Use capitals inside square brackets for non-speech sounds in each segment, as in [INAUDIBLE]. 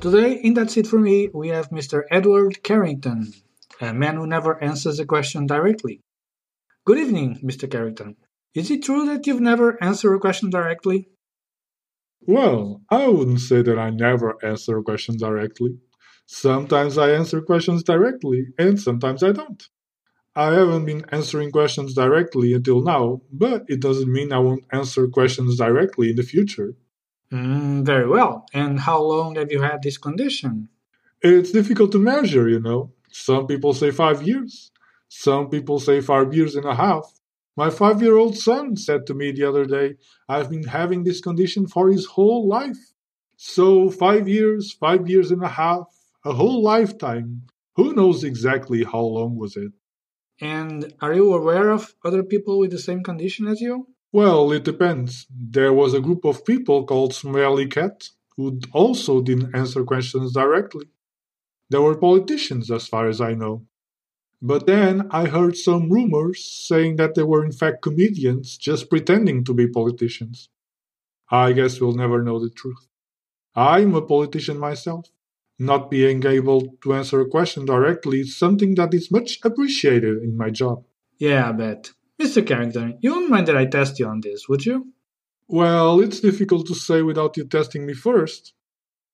Today, in That's It For Me, we have Mr. Edward Carrington, a man who never answers a question directly. Good evening, Mr. Carrington. Is it true that you've never answered a question directly? Well, I wouldn't say that I never answer a question directly. Sometimes I answer questions directly, and sometimes I don't. I haven't been answering questions directly until now, but it doesn't mean I won't answer questions directly in the future. Mm, very well. And how long have you had this condition? It's difficult to measure, you know. Some people say five years. Some people say five years and a half. My five year old son said to me the other day, I've been having this condition for his whole life. So, five years, five years and a half, a whole lifetime. Who knows exactly how long was it? And are you aware of other people with the same condition as you? Well, it depends. There was a group of people called Smelly Cat who also didn't answer questions directly. There were politicians, as far as I know. But then I heard some rumors saying that they were in fact comedians just pretending to be politicians. I guess we'll never know the truth. I'm a politician myself. Not being able to answer a question directly is something that is much appreciated in my job. Yeah, I bet. Mr. Carrington, you wouldn't mind that I test you on this, would you? Well, it's difficult to say without you testing me first.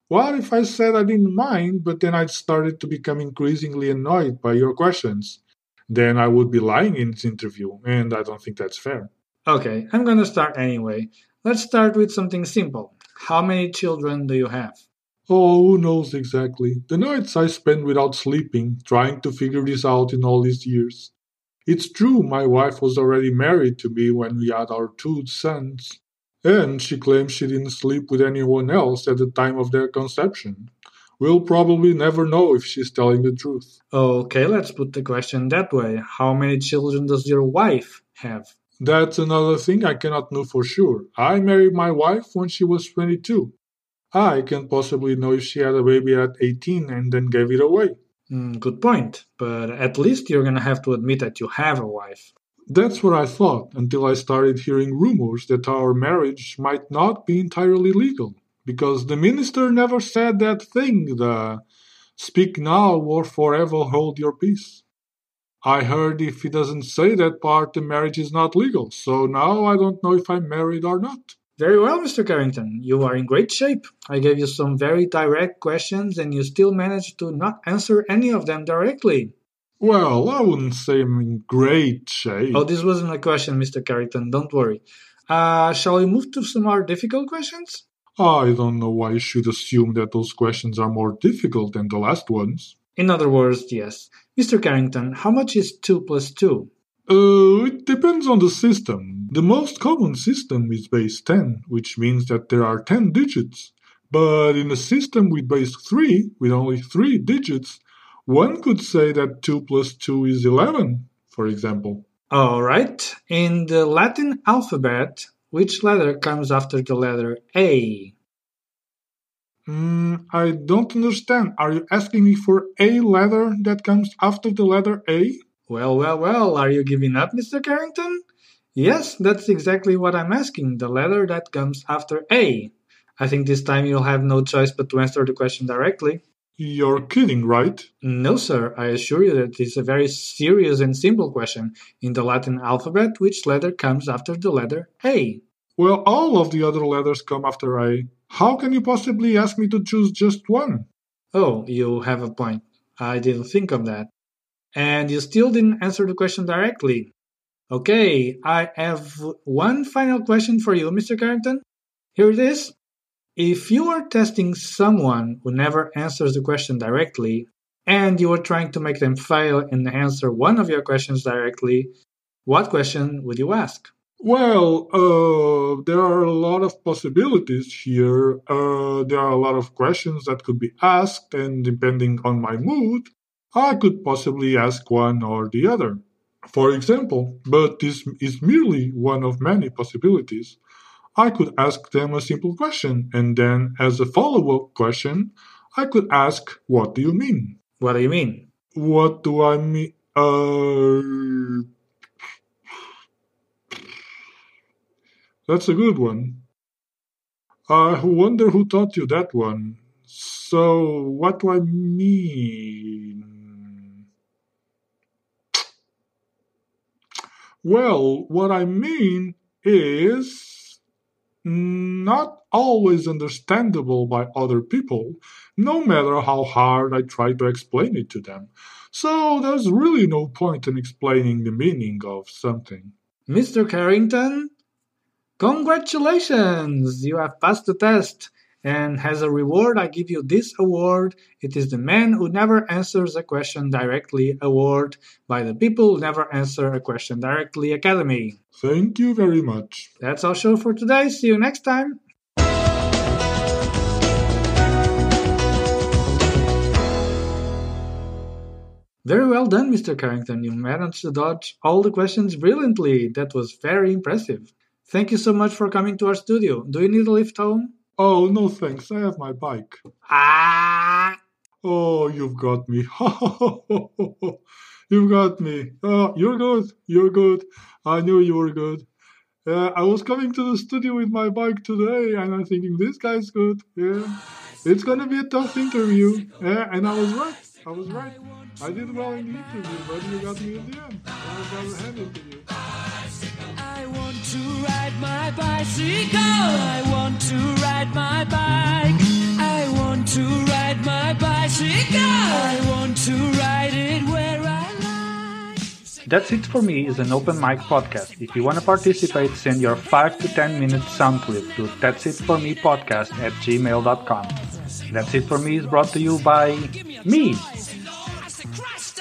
What if I said I didn't mind, but then I started to become increasingly annoyed by your questions? Then I would be lying in this interview, and I don't think that's fair. Okay, I'm gonna start anyway. Let's start with something simple. How many children do you have? Oh, who knows exactly? The nights I spent without sleeping, trying to figure this out in all these years. It's true my wife was already married to me when we had our two sons, and she claims she didn't sleep with anyone else at the time of their conception. We'll probably never know if she's telling the truth. Okay, let's put the question that way. How many children does your wife have? That's another thing I cannot know for sure. I married my wife when she was 22. I can't possibly know if she had a baby at 18 and then gave it away. Mm, good point, but at least you're gonna have to admit that you have a wife. That's what I thought until I started hearing rumors that our marriage might not be entirely legal. Because the minister never said that thing, the speak now or forever hold your peace. I heard if he doesn't say that part, the marriage is not legal, so now I don't know if I'm married or not. Very well, Mr. Carrington. You are in great shape. I gave you some very direct questions and you still managed to not answer any of them directly. Well, I wouldn't say I'm in great shape. Oh, this wasn't a question, Mr. Carrington. Don't worry. Uh, shall we move to some more difficult questions? I don't know why you should assume that those questions are more difficult than the last ones. In other words, yes. Mr. Carrington, how much is 2 plus 2? Uh, it depends on the system. The most common system is base 10, which means that there are 10 digits. But in a system with base 3, with only 3 digits, one could say that 2 plus 2 is 11, for example. Alright. In the Latin alphabet, which letter comes after the letter A? Mm, I don't understand. Are you asking me for a letter that comes after the letter A? Well, well, well, are you giving up, Mr. Carrington? Yes, that's exactly what I'm asking, the letter that comes after A. I think this time you'll have no choice but to answer the question directly. You're kidding, right? No, sir, I assure you that it's a very serious and simple question. In the Latin alphabet, which letter comes after the letter A? Well, all of the other letters come after A. How can you possibly ask me to choose just one? Oh, you have a point. I didn't think of that and you still didn't answer the question directly. Okay, I have one final question for you, Mr. Carrington. Here it is. If you are testing someone who never answers the question directly, and you are trying to make them fail and answer one of your questions directly, what question would you ask? Well, uh, there are a lot of possibilities here. Uh, there are a lot of questions that could be asked, and depending on my mood, I could possibly ask one or the other. For example, but this is merely one of many possibilities. I could ask them a simple question, and then, as a follow up question, I could ask, What do you mean? What do you mean? What do I mean? Uh. That's a good one. I wonder who taught you that one. So, what do I mean? Well, what I mean is not always understandable by other people, no matter how hard I try to explain it to them. So there's really no point in explaining the meaning of something. Mr. Carrington, congratulations! You have passed the test. And as a reward, I give you this award. It is the Man Who Never Answers a Question Directly award by the People Who Never Answer a Question Directly Academy. Thank you very much. That's our show for today. See you next time. Very well done, Mr. Carrington. You managed to dodge all the questions brilliantly. That was very impressive. Thank you so much for coming to our studio. Do you need a lift home? Oh, no thanks. I have my bike. Ah! Oh, you've got me. [LAUGHS] you've got me. Oh, you're good. You're good. I knew you were good. Uh, I was coming to the studio with my bike today, and I'm thinking this guy's good. Yeah, it's gonna be a tough interview. Yeah, and I was right. I was right. I did well in the interview, but you got me in the end. I gotta hand it to you. I want to ride my bicycle. I want to That's It For Me is an open mic podcast. If you want to participate, send your 5 to 10 minute sound clip to That's It For Me podcast at gmail.com. That's It For Me is brought to you by me. Christ,